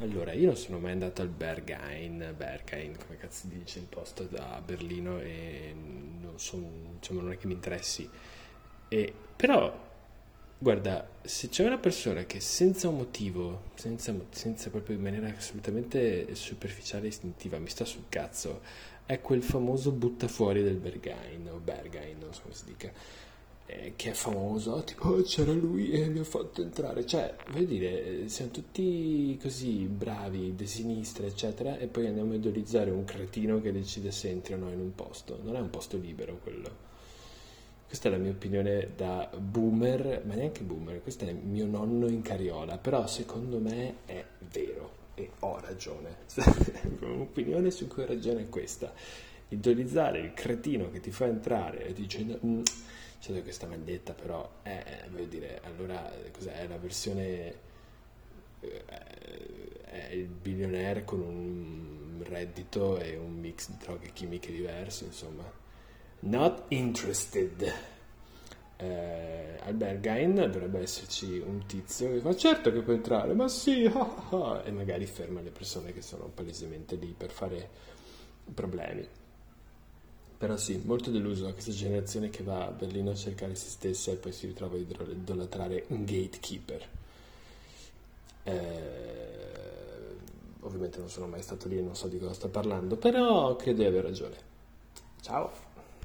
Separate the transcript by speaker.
Speaker 1: Allora, io non sono mai andato al Berghain, Berghain, come cazzo si dice, il posto da Berlino e non, son, diciamo, non è che mi interessi. E, però, guarda, se c'è una persona che senza un motivo, senza, senza proprio in maniera assolutamente superficiale e istintiva mi sta sul cazzo, è quel famoso buttafuori del Berghain, o Berghain, non so come si dica eh, che è famoso, tipo oh, c'era lui e mi ha fatto entrare, cioè voglio dire, siamo tutti così bravi, di sinistra eccetera, e poi andiamo a idolizzare un cretino che decide se entri o no in un posto, non è un posto libero quello. Questa è la mia opinione da boomer, ma neanche boomer, questo è mio nonno in carriola, però secondo me è vero e ho ragione. Un'opinione su cui ho ragione è questa. Idolizzare il cretino che ti fa entrare e dice mm, c'è questa maglietta, però è, voglio dire, allora cos'è? È la versione eh, è il billionaire con un reddito e un mix di droghe chimiche diverso, insomma. Not interested. Eh, al Berghain dovrebbe esserci un tizio che fa certo che può entrare, ma sì, ah, ah", e magari ferma le persone che sono palesemente lì per fare problemi. Però sì, molto deluso da questa generazione che va a Berlino a cercare se stessa e poi si ritrova a idolatrare un gatekeeper. Eh, ovviamente non sono mai stato lì e non so di cosa sto parlando, però credo di aver ragione. Ciao!